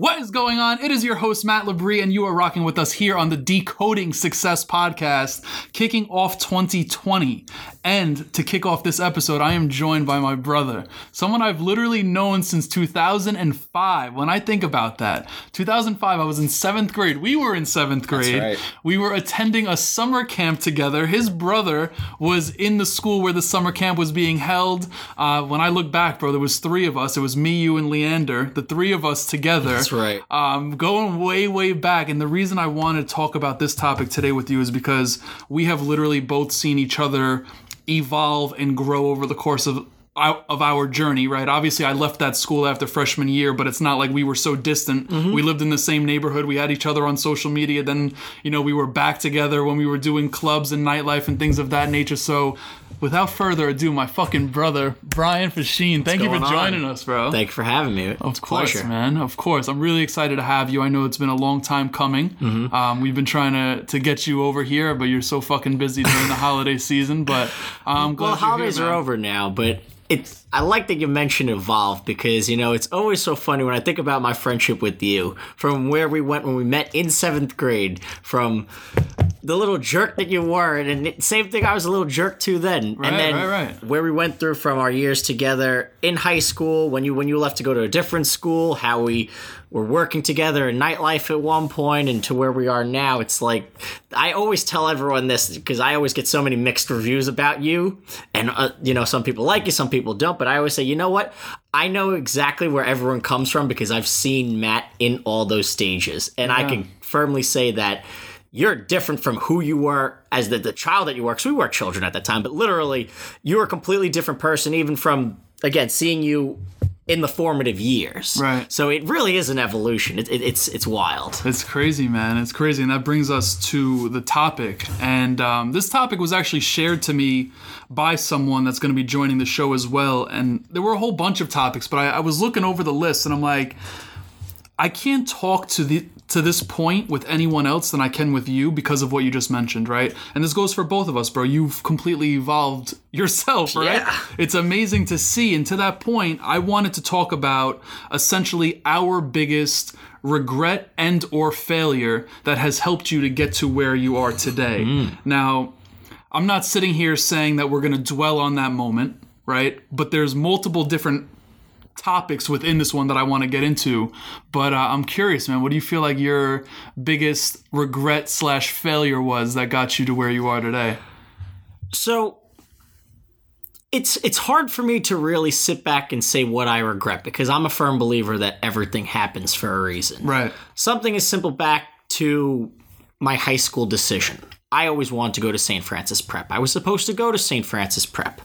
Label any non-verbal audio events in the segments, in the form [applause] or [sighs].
What is going on? It is your host, Matt Labrie, and you are rocking with us here on the Decoding Success podcast, kicking off 2020. And to kick off this episode, I am joined by my brother, someone I've literally known since 2005. When I think about that, 2005, I was in seventh grade. We were in seventh grade. right. We were attending a summer camp together. His brother was in the school where the summer camp was being held. Uh, when I look back, bro, there was three of us. It was me, you, and Leander, the three of us together. That's right. Um, going way, way back. And the reason I want to talk about this topic today with you is because we have literally both seen each other evolve and grow over the course of of our journey, right? Obviously, I left that school after freshman year, but it's not like we were so distant. Mm-hmm. We lived in the same neighborhood. We had each other on social media. Then, you know, we were back together when we were doing clubs and nightlife and things of that nature. So, without further ado, my fucking brother, Brian Fasheen, thank you for going on? joining us, bro. Thank you for having me. Of course, Pleasure. man. Of course. I'm really excited to have you. I know it's been a long time coming. Mm-hmm. Um, we've been trying to, to get you over here, but you're so fucking busy during the holiday [laughs] season. But I'm glad Well, you're here, holidays are over now, but it's. I like that you mentioned evolve because you know it's always so funny when I think about my friendship with you from where we went when we met in seventh grade from the little jerk that you were and it- same thing I was a little jerk too then. Right, and then right, right. where we went through from our years together in high school when you when you left to go to a different school how we were working together in nightlife at one point and to where we are now it's like i always tell everyone this because i always get so many mixed reviews about you and uh, you know some people like you some people don't but i always say you know what? I know exactly where everyone comes from because i've seen matt in all those stages. And i can firmly say that you're different from who you were as the, the child that you were because we were children at that time but literally you're a completely different person even from again seeing you in the formative years Right. so it really is an evolution it, it, it's it's wild It's crazy, man. It's crazy. And that brings us to the topic. And um, this topic was actually shared to me by someone that's going to be joining the show as well. And there were a whole bunch of topics, but I, I was looking over the list and I'm like, I can't talk to the to this point with anyone else than I can with you because of what you just mentioned, right? And this goes for both of us, bro. You've completely evolved [laughs] yourself, right? Yeah. It's amazing to see. And to that point, I wanted to talk about essentially our biggest regret and or failure that has helped you to get to where you are today. Mm. Now, I'm not sitting here saying that we're going to dwell on that moment, right? But there's multiple different topics within this one that I want to get into. But uh, I'm curious, man. What do you feel like your biggest regret slash failure was that got you to where you are today? so it's it's hard for me to really sit back and say what I regret because I'm a firm believer that everything happens for a reason. Right. Something as simple back to my high school decision. I always wanted to go to St. Francis Prep. I was supposed to go to St. Francis Prep.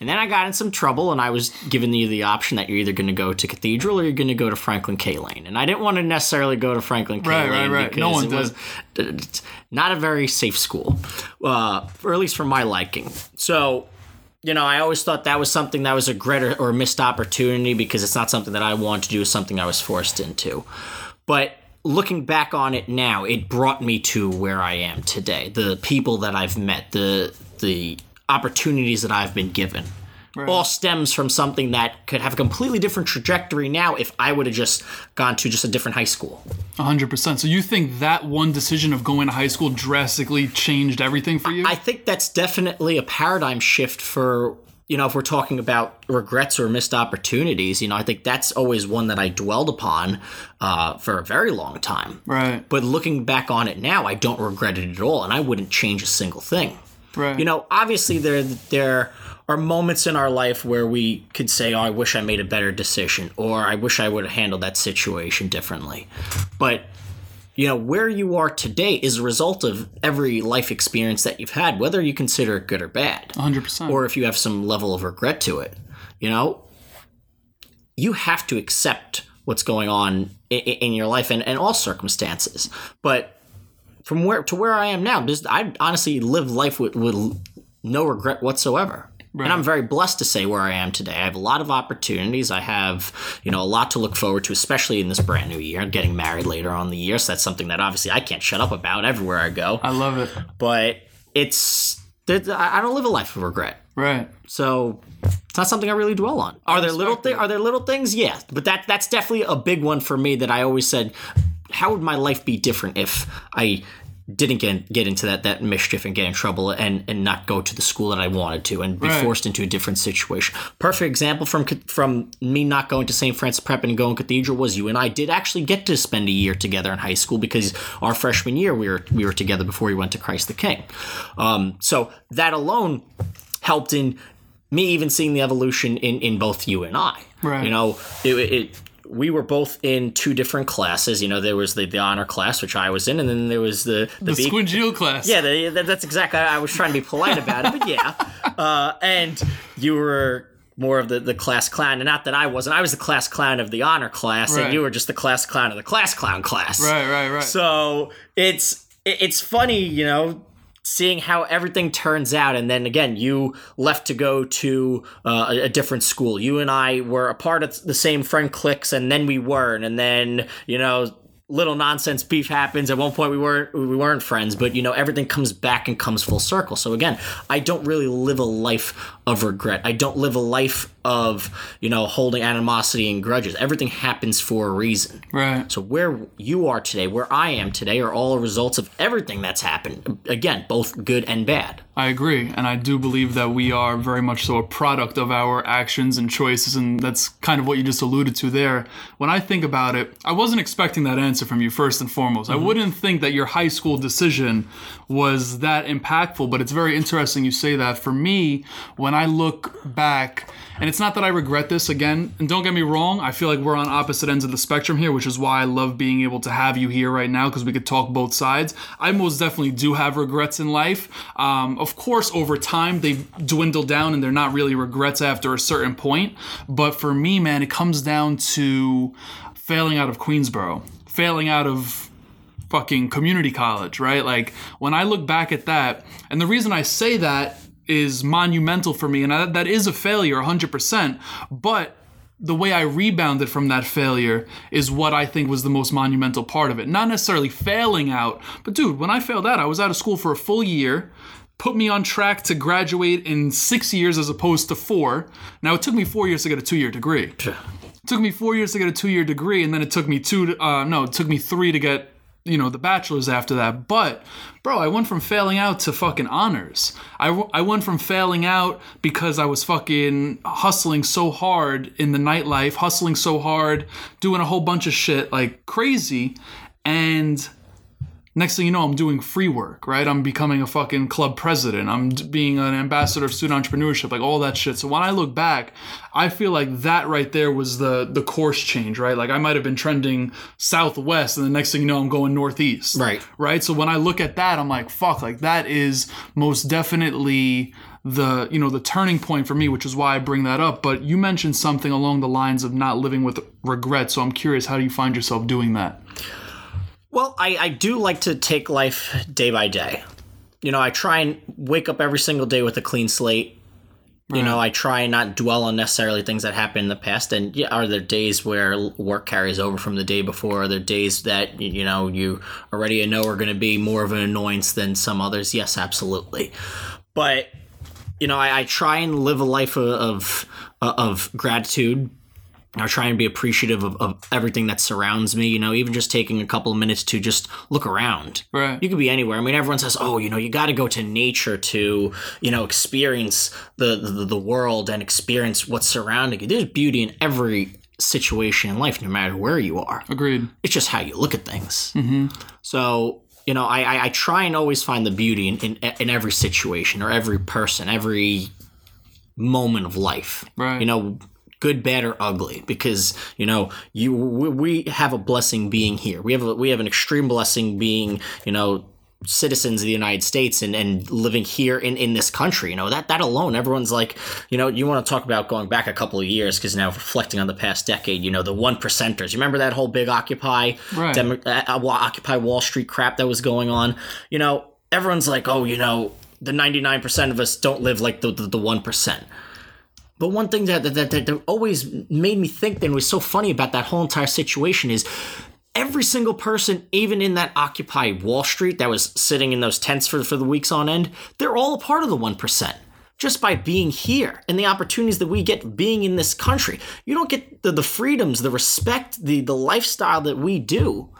And then I got in some trouble and I was given you the option that you're either going to go to Cathedral or you're going to go to Franklin K. Lane. And I didn't want to necessarily go to Franklin K. Right, Lane right, right. because No one it did. was not a very safe school, uh, or at least for my liking. So you know, I always thought that was something that was a regret or, or missed opportunity because it's not something that I wanted to do, it's something I was forced into. But looking back on it now, it brought me to where I am today. The people that I've met, the the opportunities that I've been given. All stems from something that could have a completely different trajectory now if I would have just gone to just a different high school. 100%. So you think that one decision of going to high school drastically changed everything for you? I think that's definitely a paradigm shift for you know if we're talking about regrets or missed opportunities. You know, I think that's always one that I dwelled upon uh, for a very long time. right. But looking back on it now, I don't regret it at all, and I wouldn't change a single thing. Right. You know, obviously there there are moments in our life where we could say, "Oh, I wish I made a better decision," or "I wish I would have handled that situation differently." But you know, where you are today is a result of every life experience that you've had, whether you consider it good or bad, 100%. or if you have some level of regret to it. You know, you have to accept what's going on in, in your life and, and all circumstances. But from where to where I am now, just I honestly live life with, with no regret whatsoever. And I'm very blessed to say where I am today. I have a lot of opportunities. I have, you know, a lot to look forward to, especially in this brand new year. I'm getting married later on in the year, so that's something that obviously I can't shut up about everywhere I go. I love it. But it's, I don't live a life of regret. Right. So it's not something I really dwell on. Are there little things? Are there little things? Yeah, but that that's definitely a big one for me. That I always said, how would my life be different if I didn't get get into that that mischief and get in trouble and and not go to the school that I wanted to and be Right. forced into a different situation. Perfect example from from me not going to St. Francis Prep and going Cathedral was you and I did actually get to spend a year together in high school because our freshman year we were we were together before we went to Christ the King. Um, so that alone helped in me even seeing the evolution in in both you and I. Right. You know, it, it we were both in two different classes. You know, there was the, the honor class, which I was in, and then there was the the, The B- Squingeal class. yeah, the, that- that's exactly. I was trying to be polite about it, but yeah. [laughs] Uh, and you were more of the, the class clown, and not that I wasn't. I was the class clown of the honor class, Right. and you were just the class clown of the class clown class. Right, right, right. So it's it's funny, you know, seeing how everything turns out, and then again, you left to go to uh, a, a different school. You and I were a part of the same friend cliques, and then we weren't, and then you know. Little nonsense beef happens. At one point, we weren't we weren't friends, but you know everything comes back and comes full circle. So again, I don't really live a life of regret. I don't live a life of you know holding animosity and grudges. Everything happens for a reason. right. So where you are today, where I am today, are all results of everything that's happened. Again, both good and bad. I agree, and I do believe that we are very much so a product of our actions and choices, and that's kind of what you just alluded to there. When I think about it, I wasn't expecting that answer from you first and foremost. I mm-hmm. wouldn't think that your high school decision was that impactful, but it's very interesting you say that. For me, when I look back, and it's not that I regret this again, and don't get me wrong, I feel like we're on opposite ends of the spectrum here, which is why I love being able to have you here right now because we could talk both sides. I most definitely do have regrets in life. Um, of course, over time, they dwindle down and they're not really regrets after a certain point. But for me, man, it comes down to failing out of Queensborough, failing out of fucking community college, right? Like when I look back at that, and the reason I say that is monumental for me, and I, that is a failure 100%, but the way I rebounded from that failure is what I think was the most monumental part of it. Not necessarily failing out, but dude, when I failed out, I was out of school for a full year. Put me on track to graduate in six years as opposed to four. Now, it took me four years to get a two year degree took me four years to get a two year degree, and then it took me two. To, uh, no, it took me three to get you know the bachelor's after that. But bro, I went from failing out to fucking honors. I, w- I went from failing out because I was fucking hustling so hard in the nightlife, hustling so hard, doing a whole bunch of shit like crazy, and next thing you know, I'm doing free work, right? I'm becoming a fucking club president. I'm being an ambassador of student entrepreneurship, like all that shit. So when I look back, I feel like that right there was the the course change, right? Like I might have been trending southwest, and the next thing you know, I'm going northeast, Right. Right. So when I look at that, I'm like, fuck, like that is most definitely the you know the turning point for me which is why i bring that up but you mentioned something along the lines of not living with regret so i'm curious how do you find yourself doing that Well, I, I do like to take life day by day. You know, I try and wake up every single day with a clean slate. You know, I try and not dwell on necessarily things that happened in the past. And yeah, are there days where work carries over from the day before? Are there days that you know you already know are going to be more of an annoyance than some others? Yes, absolutely. But you know, I, I try and live a life of of, of gratitude. I try and be appreciative of, of everything that surrounds me. You know, even just taking a couple of minutes to just look around. right You could be anywhere. I mean, everyone says, "Oh, you know, you got to go to nature to, you know, experience the, the the world and experience what's surrounding you." There's beauty in every situation in life, no matter where you are. agreed It's just how you look at things. Mm-hmm. So, you know, I, I I try and always find the beauty in, in in every situation or every person, every moment of life. Right. You know, good, bad, or ugly, because you know you we, we have a blessing being here. We have a, we have an extreme blessing being you know citizens of the United States and, and living here in, in this country. You know that that alone, everyone's like, you know, you want to talk about going back a couple of years because now reflecting on the past decade, you know, the one percenters. You remember that whole big Occupy, Right. Demo- uh, uh, Occupy Wall Street crap that was going on. You know, everyone's like, oh, you know the 99% of us don't live like the, the, the 1%. But one thing that, that, that, that always made me think and was so funny about that whole entire situation is every single person, even in that Occupy Wall Street that was sitting in those tents for, for the weeks on end, they're all a part of the 1%. Just by being here and the opportunities that we get being in this country. You don't get the, the freedoms, the respect, the, the lifestyle that we do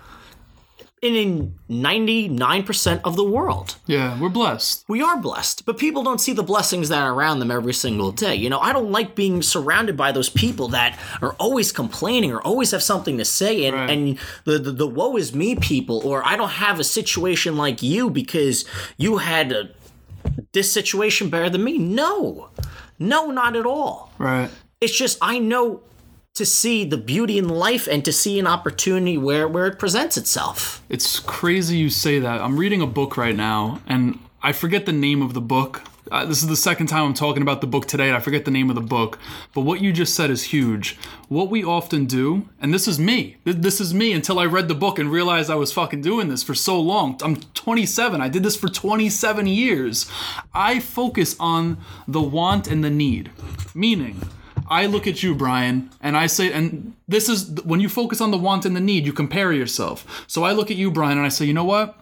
in 99% of the world. Yeah, we're blessed. We are blessed, but people don't see the blessings that are around them every single day. You know, I don't like being surrounded by those people that are always complaining or always have something to say and, Right. and the, the, the woe is me people, or I don't have a situation like you because you had a, this situation better than me. No, no, not at all. Right. It's just I know to see the beauty in life and to see an opportunity where, where it presents itself. It's crazy you say that. I'm reading a book right now, and I forget the name of the book. Uh, this is the second time I'm talking about the book today, and I forget the name of the book. But what you just said is huge. What we often do, and this is me. This is me until I read the book and realized I was fucking doing this for so long. I'm 27. I did this for 27 years. I focus on the want and the need. Meaning, I look at you, Brian, and I say, and this is when you focus on the want and the need, you compare yourself. So I look at you, Brian, and I say, you know what?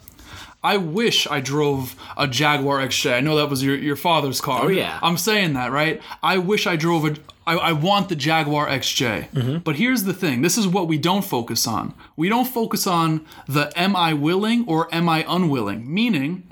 I wish I drove a Jaguar XJ. I know that was your, your father's car. Oh, yeah. I'm saying that, right? I wish I drove a. I, I want the Jaguar XJ. Mm-hmm. But here's the thing this is what we don't focus on. We don't focus on the am I willing or am I unwilling? Meaning,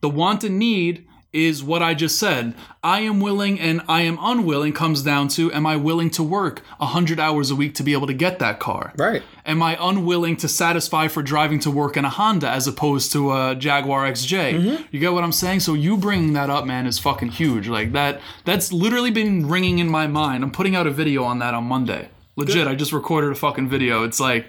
the want and need is what I just said. I am willing and I am unwilling comes down to am I willing to work 100 hours a week to be able to get that car? Right. Am I unwilling to satisfy for driving to work in a Honda as opposed to a Jaguar XJ? Mm-hmm. You get what I'm saying? So you bringing that up, man, is fucking huge. Like that that's literally been ringing in my mind. I'm putting out a video on that on Monday. Legit, I just recorded a fucking video. It's like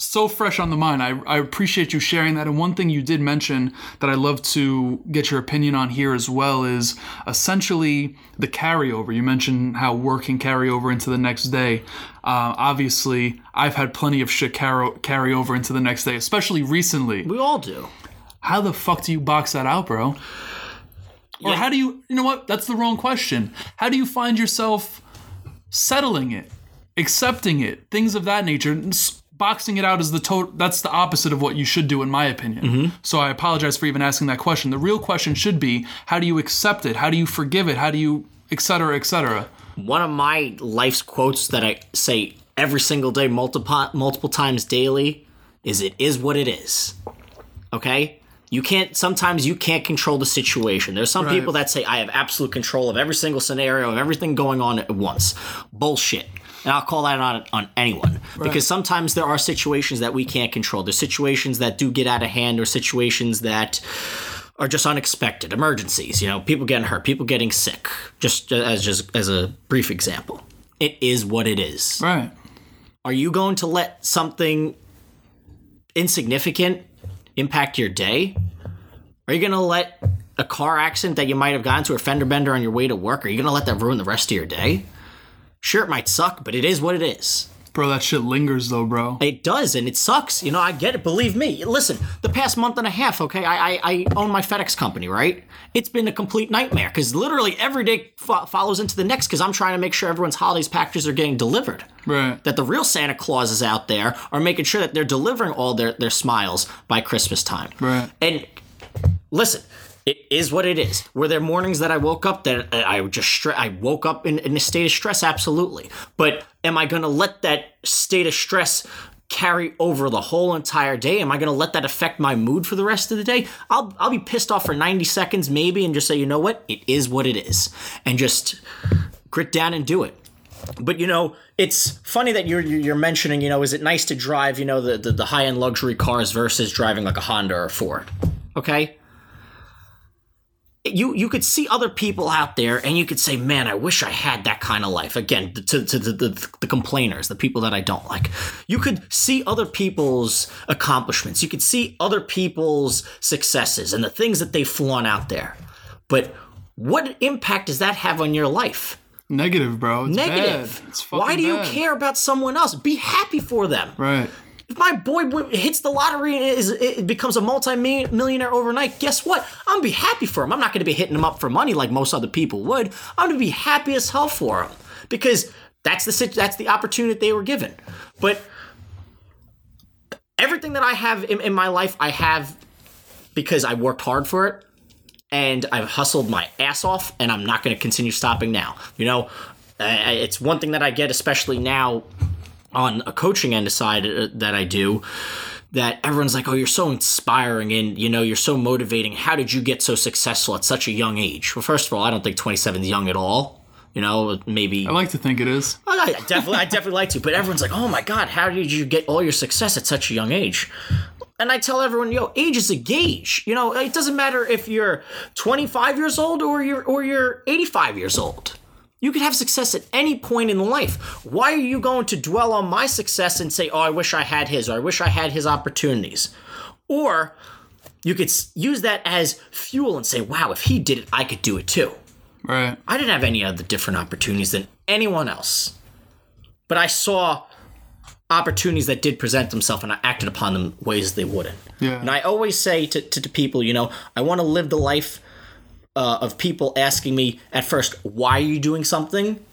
so fresh on the mind. I, I appreciate you sharing that. And one thing you did mention that I love to get your opinion on here as well is essentially the carryover. You mentioned how work can carry over into the next day. Uh, obviously, I've had plenty of shit carry, carry over into the next day, especially recently. We all do. How the fuck do you box that out, bro? Or Yeah. how do you, you know what? That's the wrong question. How do you find yourself settling it, accepting it, things of that nature? S- Boxing it out is the total, that's the opposite of what you should do, in my opinion. Mm-hmm. So I apologize for even asking that question. The real question should be how do you accept it? How do you forgive it? How do you, et cetera, et cetera? one of my life's quotes that I say every single day, multiple multiple times daily, is "It is what it is." Okay. You can't. Sometimes you can't control the situation. There's some Right. people that say I have absolute control of every single scenario of everything going on at once. Bullshit. And I'll call that on on anyone because sometimes there are situations that we can't control. There's situations that do get out of hand, or situations that are just unexpected emergencies. You know, people getting hurt, people getting sick. Just uh, as just as a brief example, it is what it is. Right. Are you going to let something insignificant impact your day? Are you going to let a car accident that you might have gotten to a fender bender on your way to work? Are you going to let that ruin the rest of your day? Sure, it might suck, but it is what it is. Bro, that shit lingers though, bro. It does, and it sucks. You know, I get it. Believe me. Listen, the past month and a half, okay, I I, I own my FedEx company, right? It's been a complete nightmare because literally every day fo- follows into the next because I'm trying to make sure everyone's holidays packages are getting delivered. Right. That the real Santa Clauses out there are making sure that they're delivering all their, their smiles by Christmas time. Right. And listen, it is what it is. Were there mornings that I woke up that I just stre- I woke up in, in a state of stress? Absolutely. But am I going to let that state of stress carry over the whole entire day? Am I going to let that affect my mood for the rest of the day? I'll I'll be pissed off for 90 seconds maybe and just say, "You know what? It is what it is." And just grit down and do it. But you know, it's funny that you're you're mentioning. You know, is it nice to drive? You know, the the, the high end luxury cars versus driving like a Honda or a Ford. Okay. You you could see other people out there, and you could say, "Man, I wish I had that kind of life." Again, to to the, the the complainers, the people that I don't like. You could see other people's accomplishments. You could see other people's successes and the things that they flaunt out there. But what impact does that have on your life? Negative, bro. It's negative. Bad. Why do you care about someone else? Be happy for them. Right. My boy hits the lottery and is it becomes a multi-millionaire overnight, guess what? I'm gonna be happy for him. I'm not gonna be hitting him up for money like most other people would. I'm gonna be happy as hell for him because that's the that's the opportunity they were given. But everything that I have in, in my life, I have because I worked hard for it and I've hustled my ass off, and I'm not going to continue stopping now. You know, it's one thing that I get, especially now on a coaching end side uh, that I do. That everyone's like, oh, you're so inspiring and you know, you're so motivating. How did you get so successful at such a young age? Well, first of all, I don't think 27 is young at all. You know, maybe I like to think it is. I definitely, I definitely like to. But everyone's like, "Oh my god, how did you get all your success at such a young age?" And I tell everyone, "Yo, age is a gauge. You know, it doesn't matter if you're 25 years old or you're or you're 85 years old. You can have success at any point in life. Why are you going to dwell on my success and say, "Oh, I wish I had his," or "I wish I had his opportunities," or you could use that as fuel and say, "Wow, if he did it, I could do it too." Right. I didn't have any other different opportunities than anyone else. But I saw opportunities that did present themselves and I acted upon them ways they wouldn't. Yeah. And I always say to, to, to people, you know, I want to live the life uh, of people asking me at first, why are you doing something?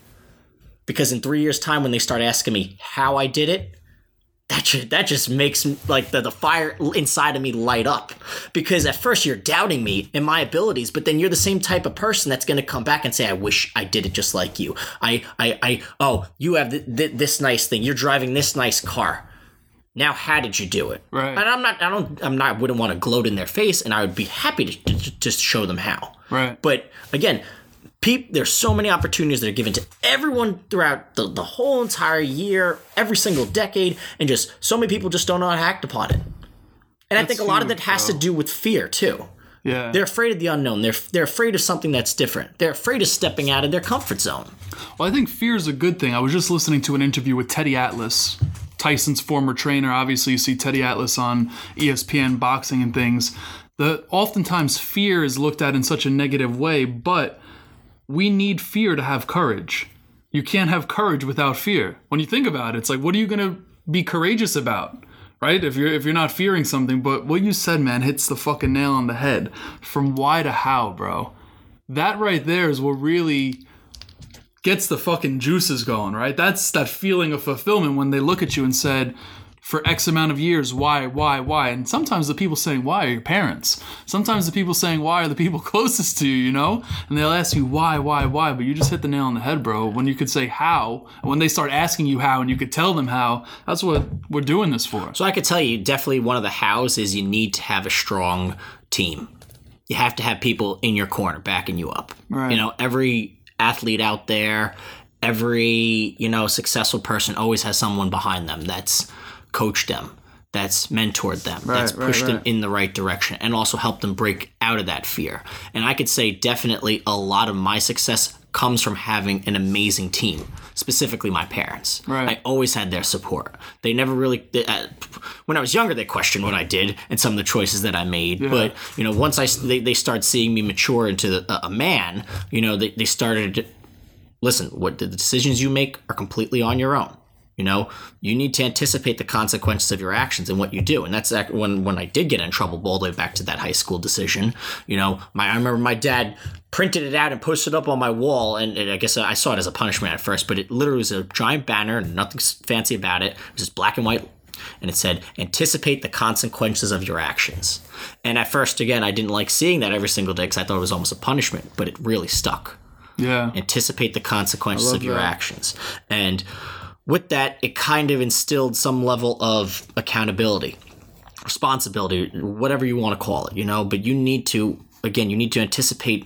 Because in three years' time, when they start asking me how I did it, that just, that just makes like the, the fire inside of me light up. Because at first you're doubting me and my abilities but then you're the same type of person that's going to come back and say i wish i did it just like you. I i, I oh you have th- th- this nice thing. You're driving this nice car now how did you do it Right. and i'm not i don't i'm not wouldn't want to gloat in their face and i would be happy to, to just show them how Right. but again, peop, there's so many opportunities that are given to everyone throughout the, the whole entire year, every single decade, and just so many people just don't know how to act upon it. And I think a lot of that has bro. to do with fear too. Yeah. They're afraid of the unknown. They're they're afraid of something that's different. They're afraid of stepping out of their comfort zone. Well, I think fear is a good thing. I was just listening to an interview with Teddy Atlas, Tyson's former trainer. Obviously, you see Teddy Atlas on ESPN boxing and things. The oftentimes fear is looked at in such a negative way, but we need fear to have courage. You can't have courage without fear. When you think about it, it's like, what are you gonna be courageous about? Right? If you're if you're not fearing something, but what you said, man, hits the fucking nail on the head. From why to how, bro. That right there is what really gets the fucking juices going, right? That's that feeling of fulfillment when they look at you and said, for X amount of years, why, why, why? And sometimes the people saying why are your parents. Sometimes the people saying why are the people [laughs] closest to you, you know? And they'll ask you why, why, why, but you just hit the nail on the head, bro. When you could say how, and when they start asking you how and you could tell them how, that's what we're doing this for. So I could tell you definitely one of the hows is you need to have a strong team. You have to have people in your corner backing you up. Right. You know, every athlete out there, every, you know, successful person always has someone behind them that's coached them, that's mentored them, that's right, pushed them in the right direction and also helped them break out of that fear. And I could say definitely a lot of my success comes from having an amazing team, specifically my parents. Right. I always had their support. They never really. They, uh, when I was younger, they questioned what I did and some of the choices that I made. But you know, once i they, they start seeing me mature into a, a man, you know, they, they started. Listen, what the decisions you make are completely on your own. You know, you need to anticipate the consequences of your actions and what you do. And that's when when I did get in trouble, all the way back to that high school decision. You know, my I remember my dad printed it out and posted it up on my wall, and, and I guess I saw it as a punishment at first, but it literally was a giant banner, and nothing fancy about it. It was just black and white. And it said, anticipate the consequences of your actions. And at first, again, I didn't like seeing that every single day because I thought it was almost a punishment, but it really stuck Yeah. anticipate the consequences of your that. actions. And with that, it kind of instilled some level of accountability, responsibility, whatever you want to call it, you know. But you need to, again, you need to anticipate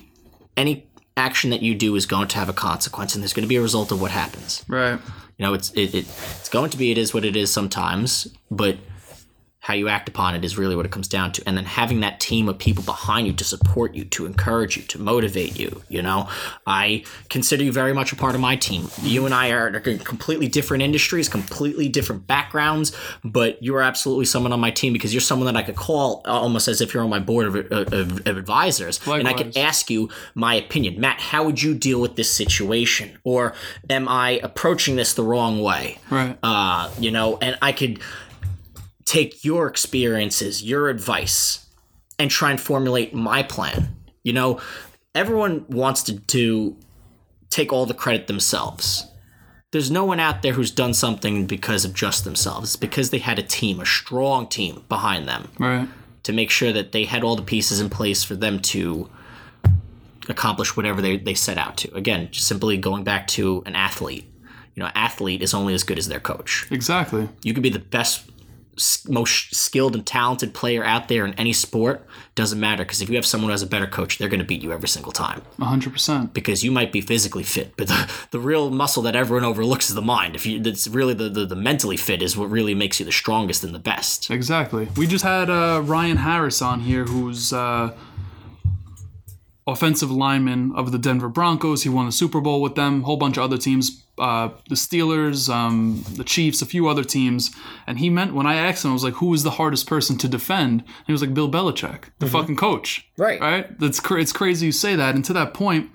any action that you do is going to have a consequence, and there's going to be a result of what happens. Right. You know, it's it, it it's going to be it is what it is sometimes, but how you act upon it is really what it comes down to. And then having that team of people behind you to support you, to encourage you, to motivate you. You know, I consider you very much a part of my team. You and I are in completely different industries, completely different backgrounds, but you are absolutely someone on my team because you're someone that I could call almost as if you're on my board of, of, of advisors. And I could ask you my opinion. Matt, how would you deal with this situation? Or am I approaching this the wrong way? Right. uh, you know, and I could take your experiences, your advice, and try and formulate my plan. You know, everyone wants to do take all the credit themselves. There's no one out there who's done something because of just themselves. It's because they had a team, a strong team behind them Right. to make sure that they had all the pieces in place for them to accomplish whatever they, they set out to. Again, just simply going back to an athlete. You know, athlete is only as good as their coach. Exactly. You could be the best, most skilled and talented player out there in any sport. Doesn't matter because if you have someone who has a better coach, they're going to beat you every single time hundred percent. because you might be physically fit, but the, the real muscle that everyone overlooks is the mind. If you, it's really the, the, the mentally fit is what really makes you the strongest and the best. Exactly. We just had uh, Ryan Harris on here, who's uh, offensive lineman of the Denver Broncos. He won the Super Bowl with them. A whole bunch of other teams, uh, the Steelers, um, the Chiefs, a few other teams. And he meant when I asked him, I was like, "Who is the hardest person to defend?" And he was like, "Bill Belichick, the fucking coach." Right. Right. That's cra- it's crazy you say that. And to that point,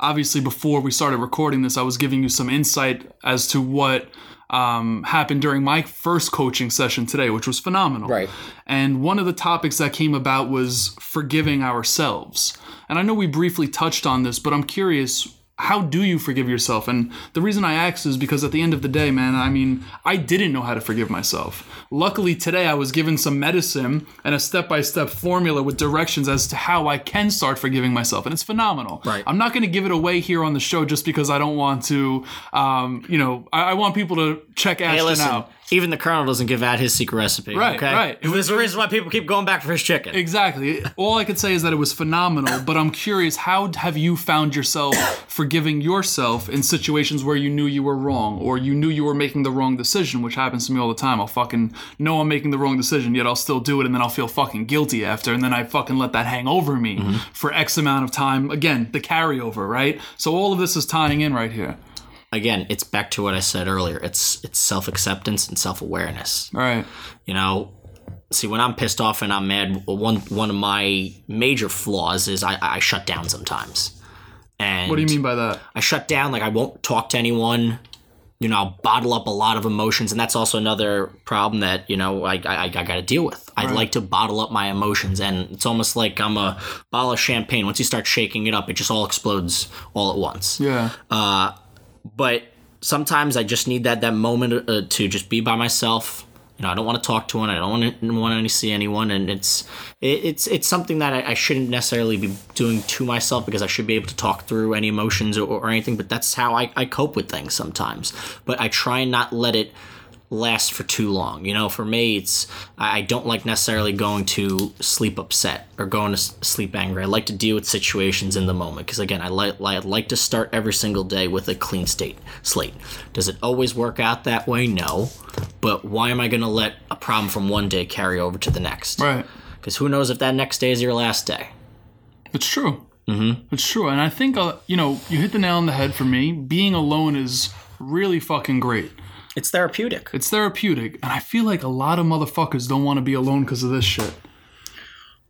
obviously before we started recording this, I was giving you some insight as to what um, happened during my first coaching session today, which was phenomenal. Right. And one of the topics that came about was forgiving ourselves. And I know we briefly touched on this, but I'm curious. How do you forgive yourself? And the reason I ask is because at the end of the day, man, I mean, I didn't know how to forgive myself. Luckily, today I was given some medicine and a step by step formula with directions as to how I can start forgiving myself. And it's phenomenal. Right. I'm not going to give it away here on the show just because I don't want to, um, you know, I, I want people to check Ashton Hey, listen. out. Even the colonel doesn't give out his secret recipe. Right, okay? right. It There's a reason why people keep going back for his chicken. Exactly. All I could say is that it was phenomenal, but I'm curious how have you found yourself forgiving yourself in situations where you knew you were wrong or you knew you were making the wrong decision, which happens to me all the time. I'll fucking know I'm making the wrong decision, yet I'll still do it and then I'll feel fucking guilty after and then I fucking let that hang over me mm-hmm. for X amount of time. Again, the carryover, right? So all of this is tying in right here. Again, it's back to what I said earlier. It's it's self acceptance and self awareness. Right. You know, see when I'm pissed off and I'm mad, one one of my major flaws is I, I shut down sometimes. And What do you mean by that? I shut down, like I won't talk to anyone. You know, I'll bottle up a lot of emotions, and that's also another problem that you know I I, I got to deal with. I like to bottle up my emotions, and it's almost like I'm a bottle of champagne. Once you start shaking it up, it just all explodes all at once. Yeah. Uh, but sometimes I just need that that moment uh, to just be by myself. You know, I don't want to talk to anyone. I don't want to want to see anyone, and it's it, it's it's something that I, I shouldn't necessarily be doing to myself because I should be able to talk through any emotions or, or anything. But that's how I, I cope with things sometimes. But I try and not let it last for too long. You know, for me, it's I don't like necessarily going to sleep upset or going to sleep angry. I like to deal with situations in the moment because again, I like I like to start every single day with a clean state slate. Does it always work out that way? No, but why am I going to let a problem from one day carry over to the next? Right. Because who knows if that next day is your last day? It's true. Mm-hmm. It's true. And I think, uh, you know, you hit the nail on the head for me. Being alone is really fucking great. It's therapeutic. It's therapeutic. And I feel like a lot of motherfuckers don't want to be alone because of this shit.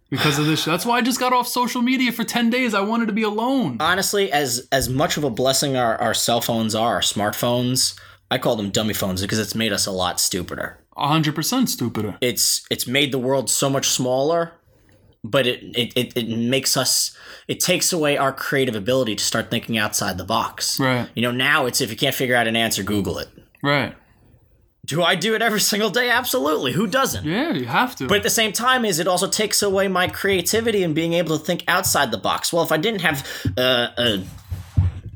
Because of this shit. That's why I just got off social media for 10 days. I wanted to be alone. honestly, as as much of a blessing our, our cell phones are, our smartphones, I call them dummy phones because it's made us a lot stupider. 100% stupider. It's it's made the world so much smaller, but it it, it, it makes us it takes away our creative ability to start thinking outside the box. Right. You know, now it's if you can't figure out an answer, Google it. Right. Do I do it every single day? Absolutely. Who doesn't? Yeah, you have to. But at the same time, is it also takes away my creativity and being able to think outside the box. Well, if I didn't have uh, uh,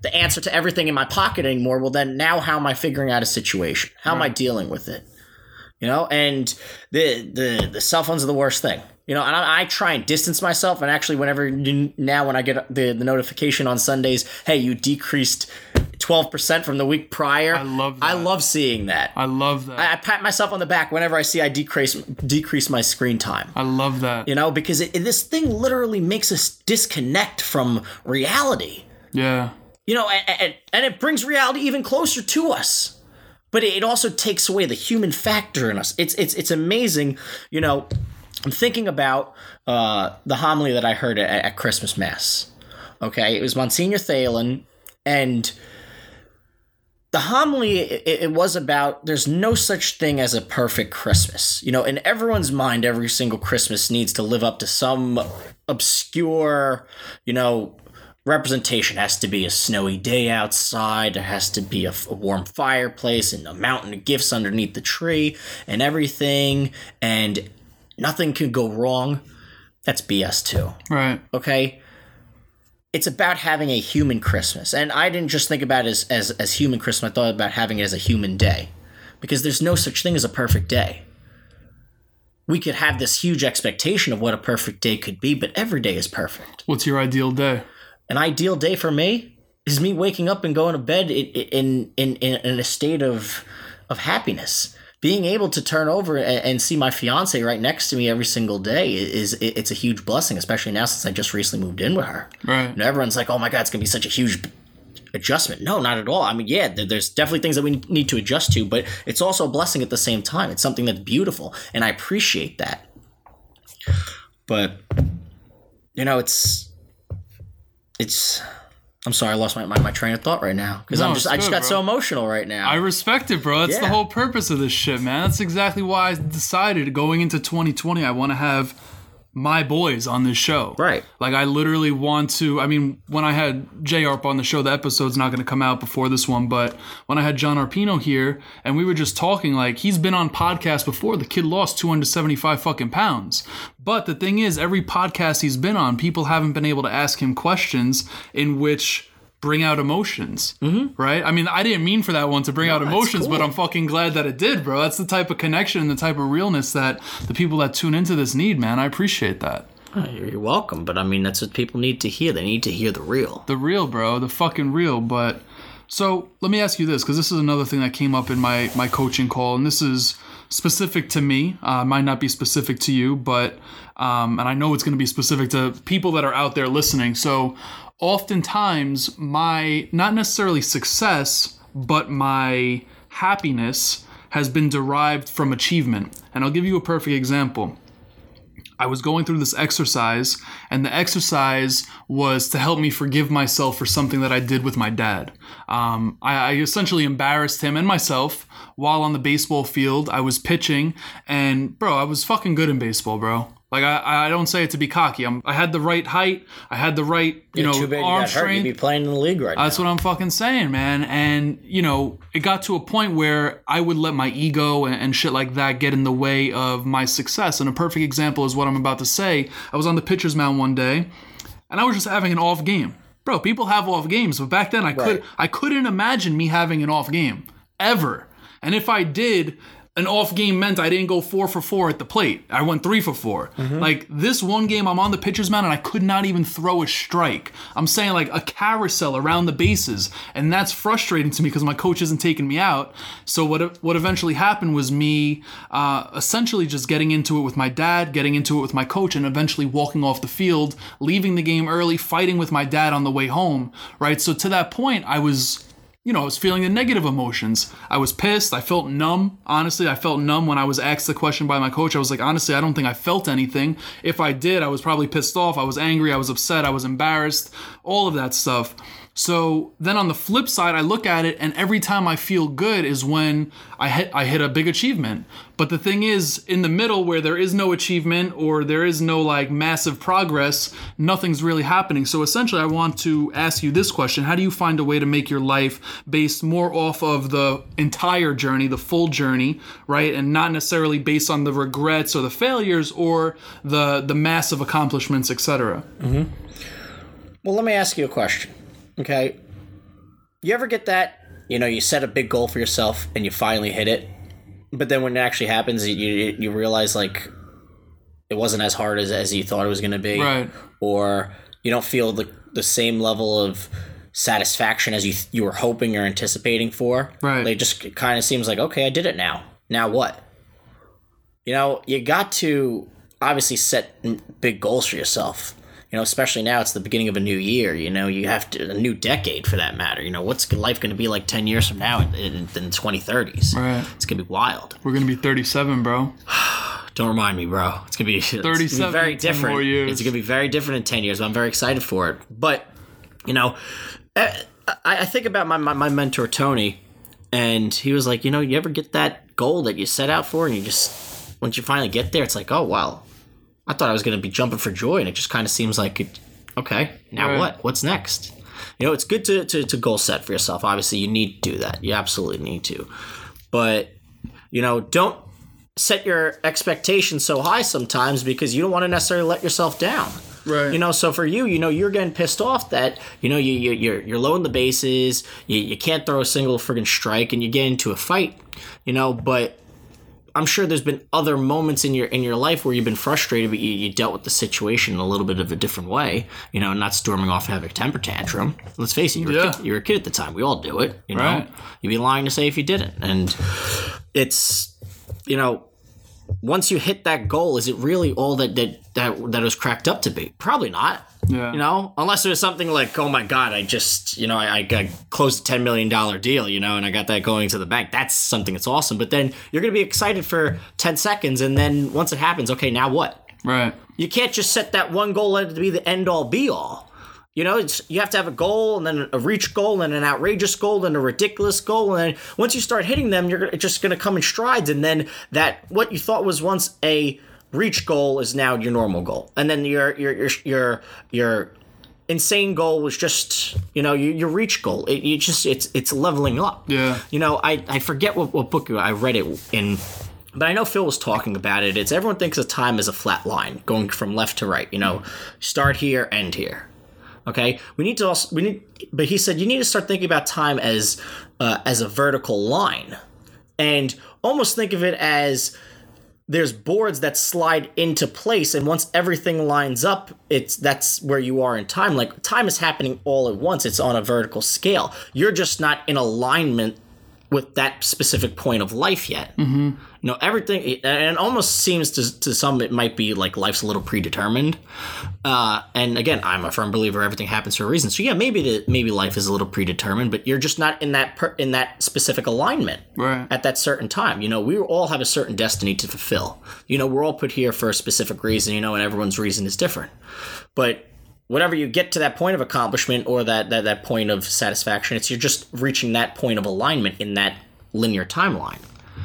the answer to everything in my pocket anymore, well, then now how am I figuring out a situation? How am I dealing with it? You know, and the the the cell phones are the worst thing. You know, and I, I try and distance myself. And actually, whenever now when I get the the notification on Sundays, hey, you decreased twelve percent from the week prior. I love that. I love seeing that. I love that. I, I pat myself on the back whenever I see I decrease decrease my screen time. I love that. You know, because it, this thing literally makes us disconnect from reality. Yeah. You know, and, and, and it brings reality even closer to us. But it also takes away the human factor in us. It's it's it's amazing. You know, I'm thinking about uh, the homily that I heard at, at Christmas Mass. Okay, it was Monsignor Thalen, and the homily it, it was about there's no such thing as a perfect christmas. You know in everyone's mind every single christmas needs to live up to some obscure you know representation. Has to be a snowy day outside. There has to be a, a warm fireplace and a mountain of gifts underneath the tree and everything. And nothing can go wrong. That's bs too. Right. okay it's about having a human christmas. And i didn't just think about it as, as, as human christmas i thought about having it as a human day. Because there's no such thing as a perfect day. We could have this huge expectation of what a perfect day could be but every day is perfect. What's your ideal day? an ideal day for me is me waking up and going to bed in in in, in a state of of happiness being able to turn over and, and see my fiance right next to me every single day is it's a huge blessing especially now since i just recently moved in with her Right. know, everyone's like, "Oh my god, it's gonna be such a huge adjustment." No, not at all. I mean, yeah, there- there's definitely things that we need to adjust to, but it's also a blessing at the same time. It's something that's beautiful, and I appreciate that. But you know, it's it's. I'm sorry, I lost my, my, my train of thought right now because No, I'm just it's I just got bro. so emotional right now. I respect it, bro. That's the whole purpose of this shit, man. That's exactly why I decided going into 2020, I want to have my boys on this show. Right. Like, I literally want to. I mean, when I had J Arp on the show, the episode's not going to come out before this one, but when I had John Arpino here and we were just talking, like, he's been on podcasts before. The kid lost 275 fucking pounds. But the thing is, every podcast he's been on, people haven't been able to ask him questions in which bring out emotions, mm-hmm. right? I mean, I didn't mean for that one to bring out emotions, but. I'm fucking glad that it did, bro. That's the type of connection and the type of realness that the people that tune into this need, man. I appreciate that. Oh, You're you're welcome, but I mean that's what people need to hear. They need to hear the real. The real, bro, the fucking real. But so let me ask you this, because this is another thing that came up in my my coaching call, and this is specific to me. Uh, might not be specific to you, but um, and I know it's going to be specific to people that are out there listening. So oftentimes, my not necessarily success, but my happiness has been derived from achievement. And I'll give you a perfect example. I was going through this exercise, and the exercise was to help me forgive myself for something that I did with my dad. Um, I, I essentially embarrassed him and myself while on the baseball field. I was pitching, and bro, I was fucking good in baseball, bro. Like I, I don't say it to be cocky. I'm, I had the right height. I had the right, you know, Too bad you arm got hurt. You'd strength. be playing in the league right now. That's what I'm fucking saying, man. And, you know, it got to a point where I would let my ego and, and shit like that get in the way of my success. And a perfect example is what I'm about to say. I was on the pitcher's mound one day and I was just having an off game. Bro, people have off games, but back then I could Right. I couldn't imagine me having an off game ever. And if I did, an off game meant I didn't go four for four at the plate. I went three for 4 Like this one game, I'm on the pitcher's mound and I could not even throw a strike. I'm saying like a carousel around the bases, and that's frustrating to me because my coach isn't taking me out. So what what eventually happened was me uh, essentially just getting into it with my dad, getting into it with my coach, and eventually walking off the field, leaving the game early, fighting with my dad on the way home. Right. So to that point, I was you know, I was feeling the negative emotions. I was pissed. I felt numb. Honestly, I felt numb when I was asked the question by my coach. I was like, honestly, I don't think I felt anything. If I did, I was probably pissed off. I was angry. I was upset. I was embarrassed. All of that stuff. So then on the flip side, I look at it, and every time I feel good is when I hit I hit a big achievement. But the thing is, in the middle where there is no achievement or there is no like massive progress, nothing's really happening. So essentially, I want to ask you this question: How do you find a way to make your life based more off of the entire journey, the full journey, right, and not necessarily based on the regrets or the failures or the the massive accomplishments, etc. Mm-hmm. Well, let me ask you a question. Okay. You ever get that? You know, you set a big goal for yourself and you finally hit it, but then when it actually happens, you you, you realize like it wasn't as hard as, as you thought it was going to be, Right. Or you don't feel the the same level of satisfaction as you you were hoping or anticipating for. Right. It just kind of seems like okay, I did it now. Now what? You know, you got to obviously set big goals for yourself. You know, especially now it's the beginning of a new year. You know, you have to a new decade for that matter. You know, what's life going to be like ten years from now in, in, in the twenty thirties? Right. It's gonna be wild. We're gonna be 37, bro. [sighs] Don't remind me, bro. It's gonna be [laughs] it's gonna be 37 very different. more years. It's gonna be very different in ten years. But I'm very excited for it. But you know, I, I I think about my, my, my mentor Tony, And he was like, you know, you ever get that goal that you set out for, and you just once you finally get there, it's like, oh wow, I thought I was going to be jumping for joy, and it just kind of seems like, it, okay, now Right. what? What's next? You know, it's good to, to to goal set for yourself. Obviously, you need to do that. You absolutely need to, but you know, don't set your expectations so high sometimes because you don't want to necessarily let yourself down. Right. You know, so for you, you know, you're getting pissed off that you know you, you you're you're low in the bases, you, you can't throw a single friggin' strike, and you get into a fight. You know, but I'm sure there's been other moments in your in your life where you've been frustrated, but you, you dealt with the situation in a little bit of a different way. You know, not storming off having a temper tantrum. Let's face it, you were, a kid, you were a kid at the time. We all do it. You know, Right. you'd be lying to say if you didn't, and it's you know once you hit that goal, is it really all that that that, that was cracked up to be? Probably not. Yeah. You know, unless there's something like, oh my god, I just, you know, I, I closed a ten million dollar deal, you know, and I got that going to the bank. That's something that's awesome. But then you're gonna be excited for ten seconds, and then once it happens, okay, now what? Right. You can't just set that one goal let it to be the end all be all. You know, it's, you have to have a goal and then a reach goal and an outrageous goal and a ridiculous goal. And then once you start hitting them, you're just going to come in strides. And then that, what you thought was once a reach goal is now your normal goal. And then your, your, your, your, your insane goal was just, you know, your, your reach goal. It, you just, it's, it's leveling up. Yeah. You know, I, I forget what, what book I read it in, but I know Phil was talking about it. It's everyone thinks of time as a flat line going from left to right. You know, start here, end here. Okay, we need to also we need, but he said you need to start thinking about time as uh, as a vertical line, and almost think of it as there's boards that slide into place and once everything lines up it's that's where you are in time. Like time is happening all at once. It's on a vertical scale. You're just not in alignment with that specific point of life yet mm-hmm. you know everything and it almost seems to, to some it might be like life's a little predetermined uh, and again i'm a firm believer everything happens for a reason so yeah maybe the, maybe life is a little predetermined but you're just not in that per, in that specific alignment Right. at that certain time. You know, we all have a certain destiny to fulfill. You know, we're all put here for a specific reason, you know, and everyone's reason is different. But whenever you get to that point of accomplishment or that, that, that point of satisfaction, it's you're just reaching that point of alignment in that linear timeline.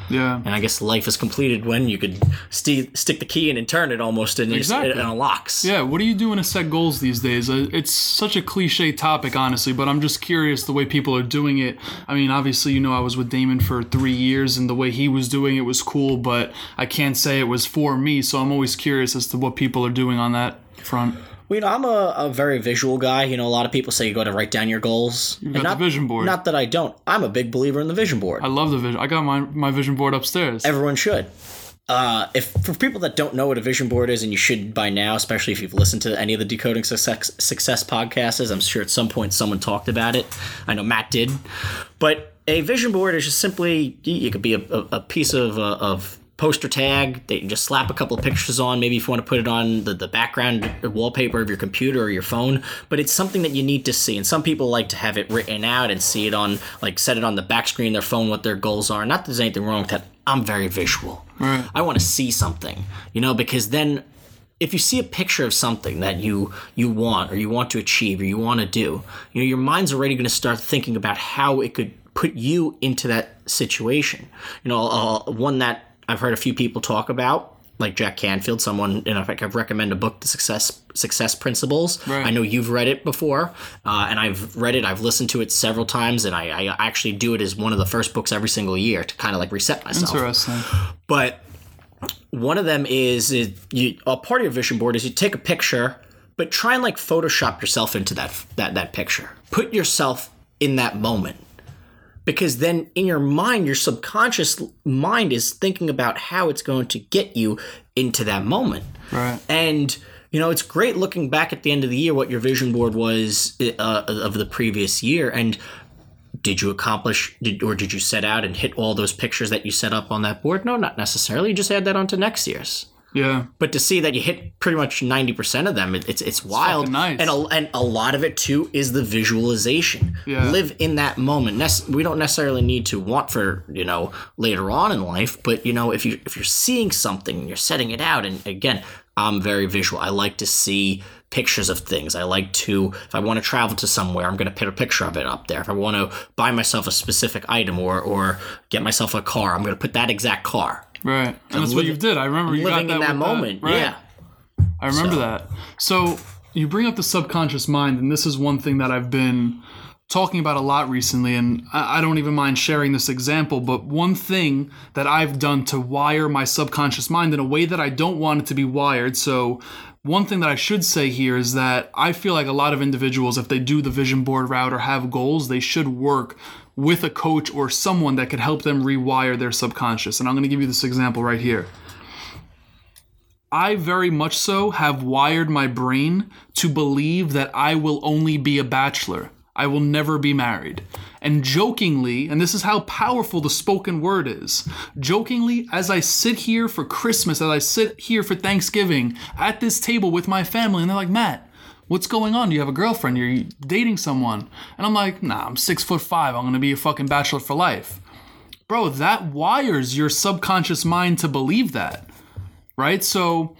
Yeah. And I guess life is completed when you could st- stick the key in and turn it almost and Exactly. it, unlocks. Yeah, what are you doing to set goals these days? Uh, It's such a cliche topic, honestly, but I'm just curious the way people are doing it. I mean, obviously, you know, I was with Damon for three years, and the way he was doing it was cool, but I can't say it was for me, so I'm always curious as to what people are doing on that front. Well, you know, I'm a, a very visual guy. You know, a lot of people say you got to write down your goals. You got the vision board. Not that I don't. I'm a big believer in the vision board. I love the vision. I got my, my vision board upstairs. Everyone should. Uh, if for people that don't know what a vision board is, and you should by now, especially if you've listened to any of the Decoding Success, Success podcasts, I'm sure at some point someone talked about it. I know Matt did, but a vision board is just simply you could be a, a, a piece of uh, of poster tag that you just slap a couple of pictures on. Maybe if you want to put it on the, the background wallpaper of your computer or your phone, but it's something that you need to see. And some people like to have it written out and see it on, like, set it on the back screen of their phone what their goals are. Not that there's anything wrong with that. I'm very visual. Right. I want to see something, you know, because then if you see a picture of something that you you want or you want to achieve or you want to do, you know, your mind's already going to start thinking about how it could put you into that situation. You know, uh, one that I've heard a few people talk about, like Jack Canfield, someone, you know, fact, I've recommended a book, The Success Success Principles. Right. I know you've read it before, uh, and I've read it. I've listened to it several times, and I, I actually do it as one of the first books every single year to kind of like reset myself. Interesting. But one of them is, is you, a part of your vision board is you take a picture, but try and like Photoshop yourself into that that that picture. Put yourself in that moment. Because then in your mind, your subconscious mind is thinking about how it's going to get you into that moment. Right. And you know, it's great looking back at the end of the year what your vision board was uh, of the previous year and did you accomplish did, or did you set out and hit all those pictures that you set up on that board? No, not necessarily. You just add that onto next year's. Yeah. But to see that you hit pretty much ninety percent of them, it, it's it's wild. fucking nice. And a, and a lot of it too is the visualization. Yeah. Live in that moment. Nec- we don't necessarily need to want for you know later on in life, but you know if you if you're seeing something and you're setting it out, and again, I'm very visual. I like to see pictures of things. I like to if I want to travel to somewhere, I'm going to put a picture of it up there. If I want to buy myself a specific item or or get myself a car, I'm going to put that exact car. Right. And that's what you did. I remember you Living got in that moment. Right. Yeah. I remember that. So you bring up the subconscious mind, and this is one thing that I've been talking about a lot recently, and I don't even mind sharing this example. But one thing that I've done to wire my subconscious mind in a way that I don't want it to be wired. So one thing that I should say here is that I feel like a lot of individuals, if they do the vision board route or have goals, they should work with a coach or someone that could help them rewire their subconscious. And I'm going to give you this example right here. I very much so have wired my brain to believe that I will only be a bachelor. I will never be married. And jokingly, and this is how powerful the spoken word is, jokingly, as I sit here for Christmas, as I sit here for Thanksgiving at this table with my family, and they're like, Matt, what's going on? Do you have a girlfriend? You're dating someone? And I'm like, nah, I'm six foot five. I'm gonna be a fucking bachelor for life. Bro, that wires your subconscious mind to believe that right? So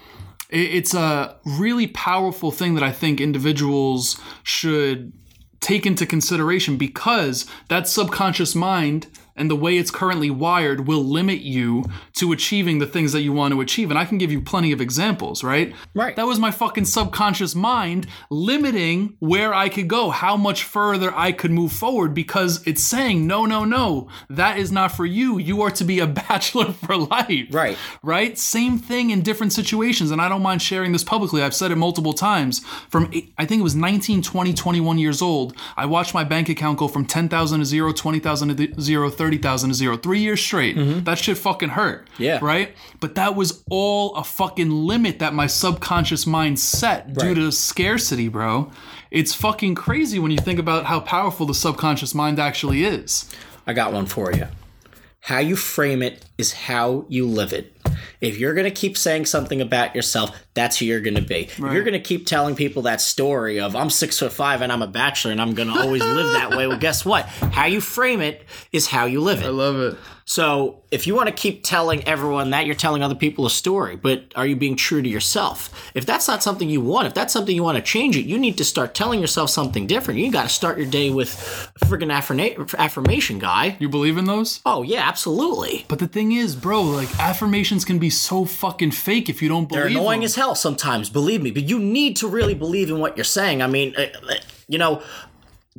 it's a really powerful thing that I think individuals should take into consideration because that subconscious mind and the way it's currently wired will limit you to achieving the things that you want to achieve. And I can give you plenty of examples, right? Right. That was my fucking subconscious mind limiting where I could go, how much further I could move forward because it's saying, no, no, no, that is not for you. You are to be a [laughs] bachelor for life Right. right? Same thing in different situations. And I don't mind sharing this publicly. I've said it multiple times. From, I think it was 19, 20, 21 years old, I watched my bank account go from 10,000 to zero, 20,000 to zero, 30,000 to zero, three years straight. Mm-hmm. That shit fucking hurt. Yeah. Right? But that was all a fucking limit that my subconscious mind set due Right. to scarcity, bro. It's fucking crazy when you think about how powerful the subconscious mind actually is. I got one for you. How you frame it is how you live it. If you're going to keep saying something about yourself, that's who you're going to be. If you're going to keep telling people that story of I'm six foot five and I'm a bachelor and I'm going to always live that way, well, guess what? How you frame it is how you live it. [laughs] I love it. So if you want to keep telling everyone that, you're telling other people a story, but are you being true to yourself? If that's not something you want, if that's something you want to change it, you need to start telling yourself something different. You got to start your day with a friggin' affirma- affirmation, guy. You believe in those? Oh yeah, absolutely. But the thing is, bro, like affirmations can be so fucking fake if you don't believe They're annoying them. as hell sometimes, believe me. But you need to really believe in what you're saying. I mean, uh, uh, you know,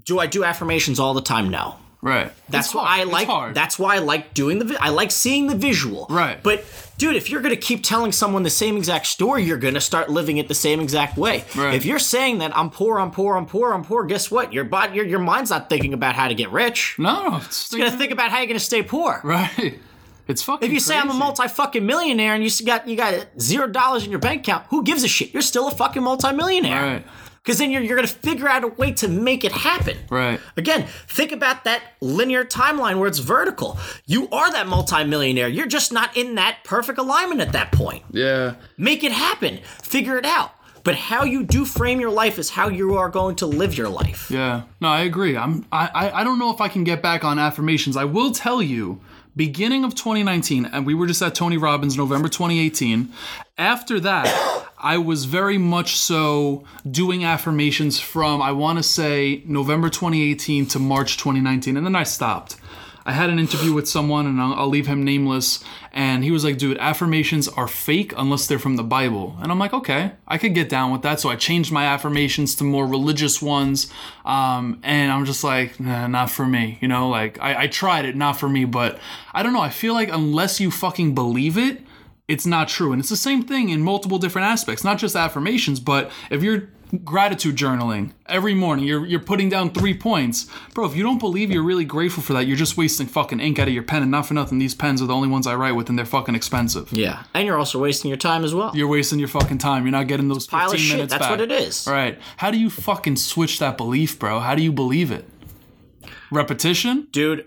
do I do affirmations all the time? No. Right. That's why hard. I It's like. hard. That's why I like doing the. vi- I like seeing the visual. Right. But dude, if you're gonna keep telling someone the same exact story, you're gonna start living it the same exact way. Right. If you're saying that I'm poor, I'm poor, I'm poor, I'm poor, guess what? Your body, your your mind's not thinking about how to get rich. no, no, it's You're gonna think about how you're gonna stay poor. right. It's fucking. If you say I'm a multi fucking millionaire and you got you got zero dollars in your bank account, who gives a shit? You're still a fucking multi millionaire. Right. Because then you're, you're gonna figure out a way to make it happen. Right. Again, think about that linear timeline where it's vertical. You are that multimillionaire. You're just not in that perfect alignment at that point. Yeah. Make it happen. Figure it out. But how you do frame your life is how you are going to live your life. Yeah. No, I agree. I'm. I. I, I don't know if I can get back on affirmations. I will tell you. Beginning of 2019, and we were just at Tony Robbins, November 2018. After that, I was very much so doing affirmations from I want to say November 2018 to March 2019, and then I stopped. I had an interview with someone, and I'll, I'll leave him nameless. And he was like, dude, affirmations are fake unless they're from the Bible. And I'm like, okay, I could get down with that. So I changed my affirmations to more religious ones. Um, and I'm just like, nah, not for me. You know, like I, I tried it, not for me. But I don't know. I feel like unless you fucking believe it, it's not true. And it's the same thing in multiple different aspects, not just affirmations, but if you're gratitude journaling every morning, you're you're putting down three points. Bro, if you don't believe you're really grateful for that, you're just wasting fucking ink out of your pen and not for nothing, these pens are the only ones I write with and they're fucking expensive. Yeah. And you're also wasting your time as well. You're wasting your fucking time. You're not getting those 15 Pile of shit. minutes That's back. what it is. All right. How do you fucking switch that belief, bro? How do you believe it? Repetition? Dude,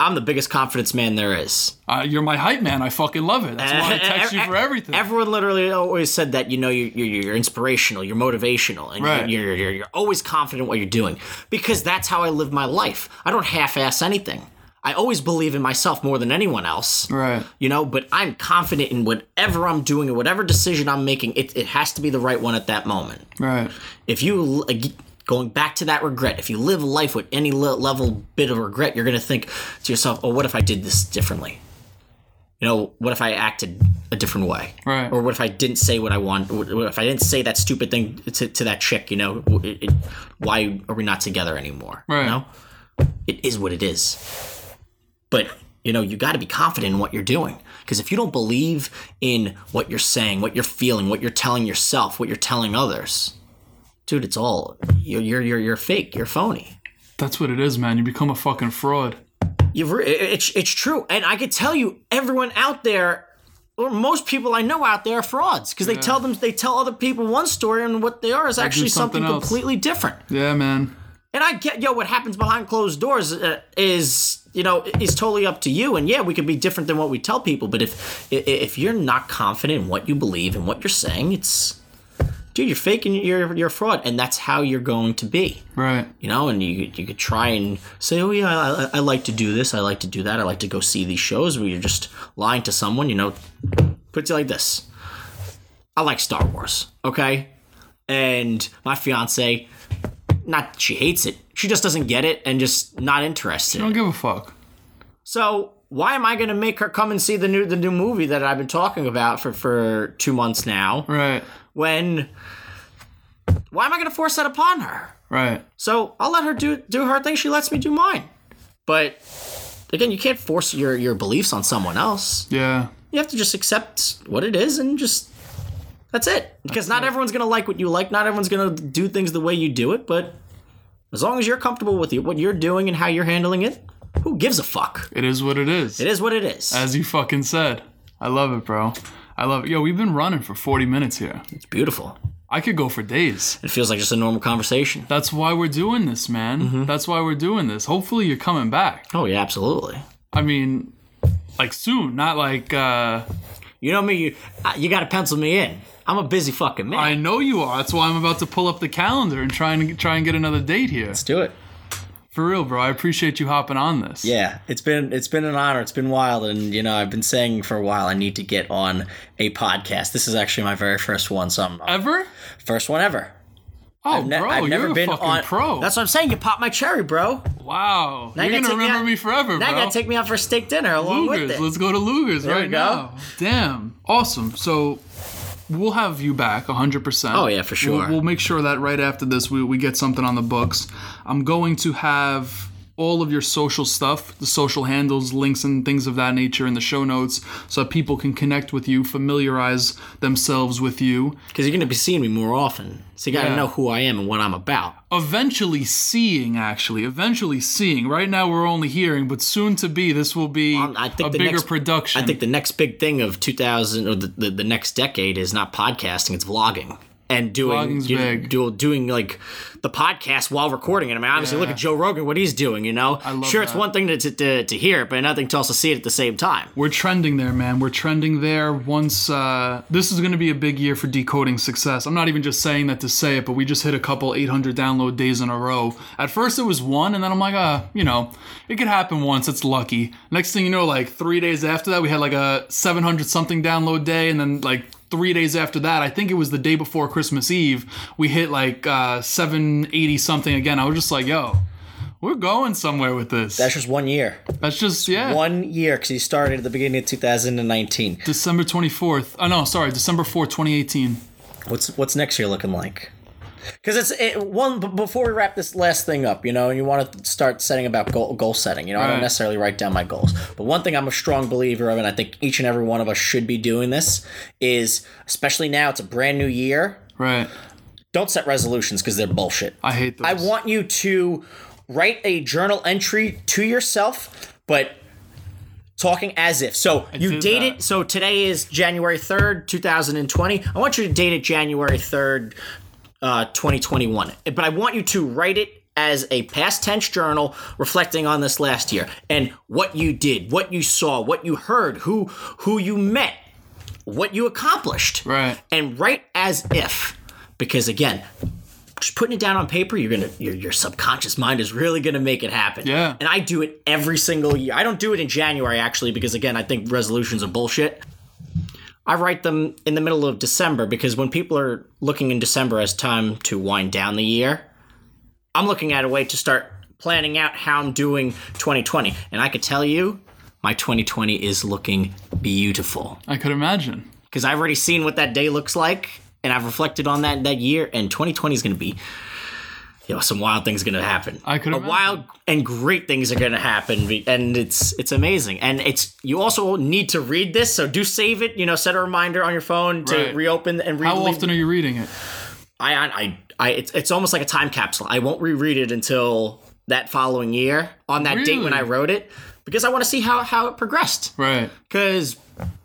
I'm the biggest confidence man there is. Uh, you're my hype man. I fucking love it. That's why I eh, eh, text you eh, for everything. Everyone literally always said that you know you're, you're, you're inspirational, you're motivational, and Right. you're, you're, you're always confident in what you're doing because that's how I live my life. I don't half-ass anything. I always believe in myself more than anyone else. Right. You know, but I'm confident in whatever I'm doing and whatever decision I'm making. It, it has to be the right one at that moment. Right. If you going back to that regret, if you live life with any le- level bit of regret, you're going to think to yourself, "Oh, what if I did this differently? You know, what if I acted a different way? Right. Or what if I didn't say what I want? What what if I didn't say that stupid thing to, to that chick? You know, it, it, why are we not together anymore? Right. You know, it is what it is. But you know, you got to be confident in what you're doing. Because if you don't believe in what you're saying, what you're feeling, what you're telling yourself, what you're telling others, dude, it's all you're you're you're, you're fake. You're phony. That's what it is, man. You become a fucking fraud. You've re- it's it's true, and I could tell you, everyone out there, or most people I know out there, are frauds because they tell them they tell other people one story, and what they are is actually something something, completely different. Yeah, man. And I get, yo, what happens behind closed doors uh, is, you know, is totally up to you. And yeah, we could be different than what we tell people, but if if you're not confident in what you believe and what you're saying, it's, dude, you're faking, you're you're a fraud, and that's how you're going to be. Right. You know, and you you could try and say, oh yeah, I, I- like to do this, I like to do that, I like to go see these shows, where you're just lying to someone. You know, put it like this: I like Star Wars, okay, and my fiance, not she hates it, she just doesn't get it and just not interested. Don't give a fuck. So why am I going to make her come and see the new the new movie that I've been talking about for for two months now? Right. When why am I going to force that upon her? Right. So I'll let her do do her thing. She lets me do mine. But again, you can't force your your beliefs on someone else. Yeah. You have to just accept what it is and just that's it. Because not everyone's gonna like what you like. Not everyone's gonna do things the way you do it. But as long as you're comfortable with what you're doing and how you're handling it, who gives a fuck? It is what it is. It is what it is. As you fucking said. I love it, bro. I love it. Yo, we've been running for 40 minutes here. it's beautiful. I could go for days. It feels like just a normal conversation. That's why we're doing this, man. Mm-hmm. That's why we're doing this. Hopefully you're coming back. Oh yeah, absolutely. I mean, like soon, not like uh You know me. You, uh, you got to pencil me in. I'm a busy fucking man. I know you are. That's why I'm about to pull up the calendar and try and try and get another date here. Let's do it. For real, bro. I appreciate you hopping on this. Yeah, it's been it's been an honor. It's been wild, and you know I've been saying for a while I need to get on a podcast. This is actually my very first one, so I'm Ever? first one ever. Oh, Ne- bro, you're a fucking pro. That's what I'm saying. You popped my cherry, bro. wow. Now you're you gonna remember out- me forever, Now you bro. gotta take me out for a steak dinner along with Luger's. it. Let's go to Luger's right we go. now. Damn. Awesome. So we'll have you back 100%. Oh, yeah, for sure. We'll, we'll make sure that right after this we, we get something on the books. I'm going to have all of your social stuff, the social handles, links, and things of that nature in the show notes so that people can connect with you, familiarize themselves with you. Because you're gonna be seeing me more often, so you gotta Yeah. know who I am and what I'm about. Eventually seeing, actually, eventually seeing. Right now we're only hearing, but soon to be, this will be Um, I think a the bigger next- production. I think the next big thing of 2000 or the, the, the next decade is not podcasting, it's vlogging. And doing you know, do- doing like the podcast while recording it. I mean, obviously, look at Joe Rogan, what he's doing. You know, love sure, it's one thing to, to, to hear it, but another thing to also see it at the same time. We're trending there, man. We're trending there. Once uh, this is going to be a big year for decoding success. I'm not even just saying that to say it, but we just hit a couple 800 download days in a row. At first, it was one, and then I'm like, uh, you know, it could happen once. It's lucky. Next thing you know, like three days after that, we had like a 700 something download day, and then like three days after that, I think it was the day before Christmas Eve, we hit like uh, 780 something again. I was just like, yo. We're going somewhere with this. That's just one year. That's just yeah. One year, because he started at the beginning of 2019. December 24th. Oh, no, sorry, December 4th, 2018. What's what's next year looking like? Because it's it, one before we wrap this last thing up, you know, and you want to start setting about goal, goal setting. You know, I don't necessarily write down my goals, but one thing I'm a strong believer of, and I think each and every one of us should be doing this, is especially now it's a brand new year. Right. Don't set resolutions because they're bullshit. I hate those. I want you to write a journal entry to yourself, but talking as if. So you date that. it. So today is January 3rd, 2020. I want you to date it January 3rd, uh, 2021. But I want you to write it as a past tense journal reflecting on this last year and what you did, what you saw, what you heard, who who you met, what you accomplished. Right. And write as if because again, just putting it down on paper, you're gonna your, your subconscious mind is really gonna make it happen. Yeah. And I do it every single year. I don't do it in January actually because again, I think resolutions are bullshit. I write them in the middle of December because when people are looking in December as time to wind down the year, I'm looking at a way to start planning out how I'm doing 2020. And I could tell you, my 2020 is looking beautiful I could imagine. because I've already seen what that day looks like, and I've reflected on that that year. And 2020 is going to be, you know, some wild things are going to happen. I could a imagine. wild and great things are going to happen, and it's it's amazing. And it's you also need to read this, so do save it. You know, set a reminder on your phone to Right. reopen and read. How often are you reading it? I I I, it's, it's almost like a time capsule. I won't reread it until that following year on that date when I wrote it because I want to see how how it progressed Right. because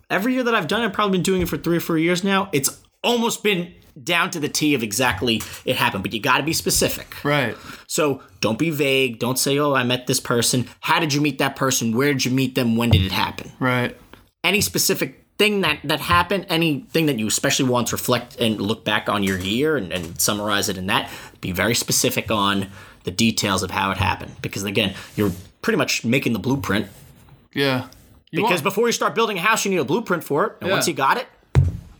every year that I've done it, I've probably been doing it for three or four years now. It's almost been down to the T of exactly it happened, but you got to be specific. Right. So don't be vague. Don't say, "Oh, I met this person." How did you meet that person? Where did you meet them? When did it happen? Right. Any specific thing that that happened, anything that you especially want to reflect and look back on your year and, and summarize it in that. Be very specific on the details of how it happened, because again, you're pretty much making the blueprint Yeah. You because before you start building a house, you need a blueprint for it. And Yeah. once you got it,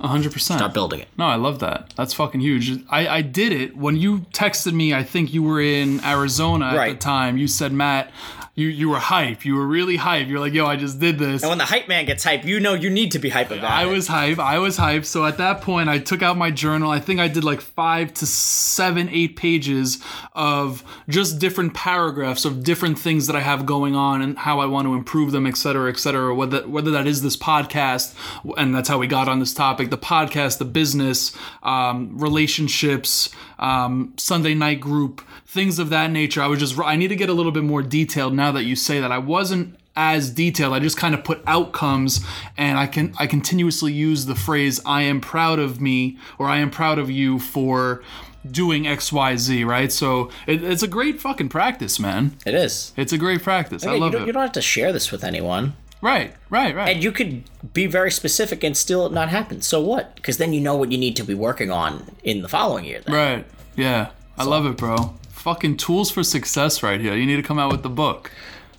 100%. start building it. No, I love that. That's fucking huge. I, I did it when you texted me. I think you were in Arizona at the time. You said, Matt, you, you were hype. You were really hype. You're like, yo, I just did this. And when the hype man gets hype, you know you need to be hype about I it. was hype. I was hype. So at that point, I took out my journal. I think I did like five to seven, eight pages of just different paragraphs of different things that I have going on and how I want to improve them, et cetera, et cetera. Whether whether that is this podcast, and that's how we got on this topic: the podcast, the business, um, relationships, um, Sunday night group, things of that nature. I was just I need to get a little bit more detailed now that you say that. I wasn't as detailed. I just kind of put outcomes and I can I continuously use the phrase I am proud of me or I am proud of you for doing XYZ, right? So it, it's a great fucking practice, man. It is. It's a great practice. I Yeah, you, love it. you don't have to share this with anyone. Right, right, right. And you could be very specific and still not happen. So what? Because then you know what you need to be working on in the following year. Then. right. Yeah. I love it, bro. Fucking tools for success right here. You need to come out with the book.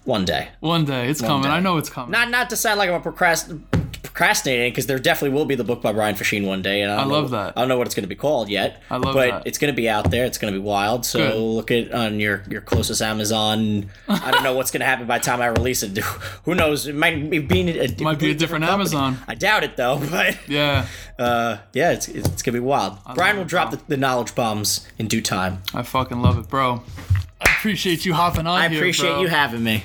One day. One day. It's coming. day. I know it's coming. Not not to sound like I'm a procrast- procrastinating, because there definitely will be the book by Brian Fasheen one day, and I, don't love know, that. I don't know what it's going to be called yet. I love but that. it's going to be out there. It's going to be wild. So Good. look at on your your closest Amazon. I don't know what's going to happen by the time I release it. [laughs] Who knows? It might be being a, it Might be a different company. Amazon. I doubt it though. [laughs] But yeah. uh, yeah, it's it's, it's going to be wild. Brian will it, drop the, the knowledge bombs in due time. I fucking love it, bro. I appreciate you hopping on I here, appreciate bro. you having me.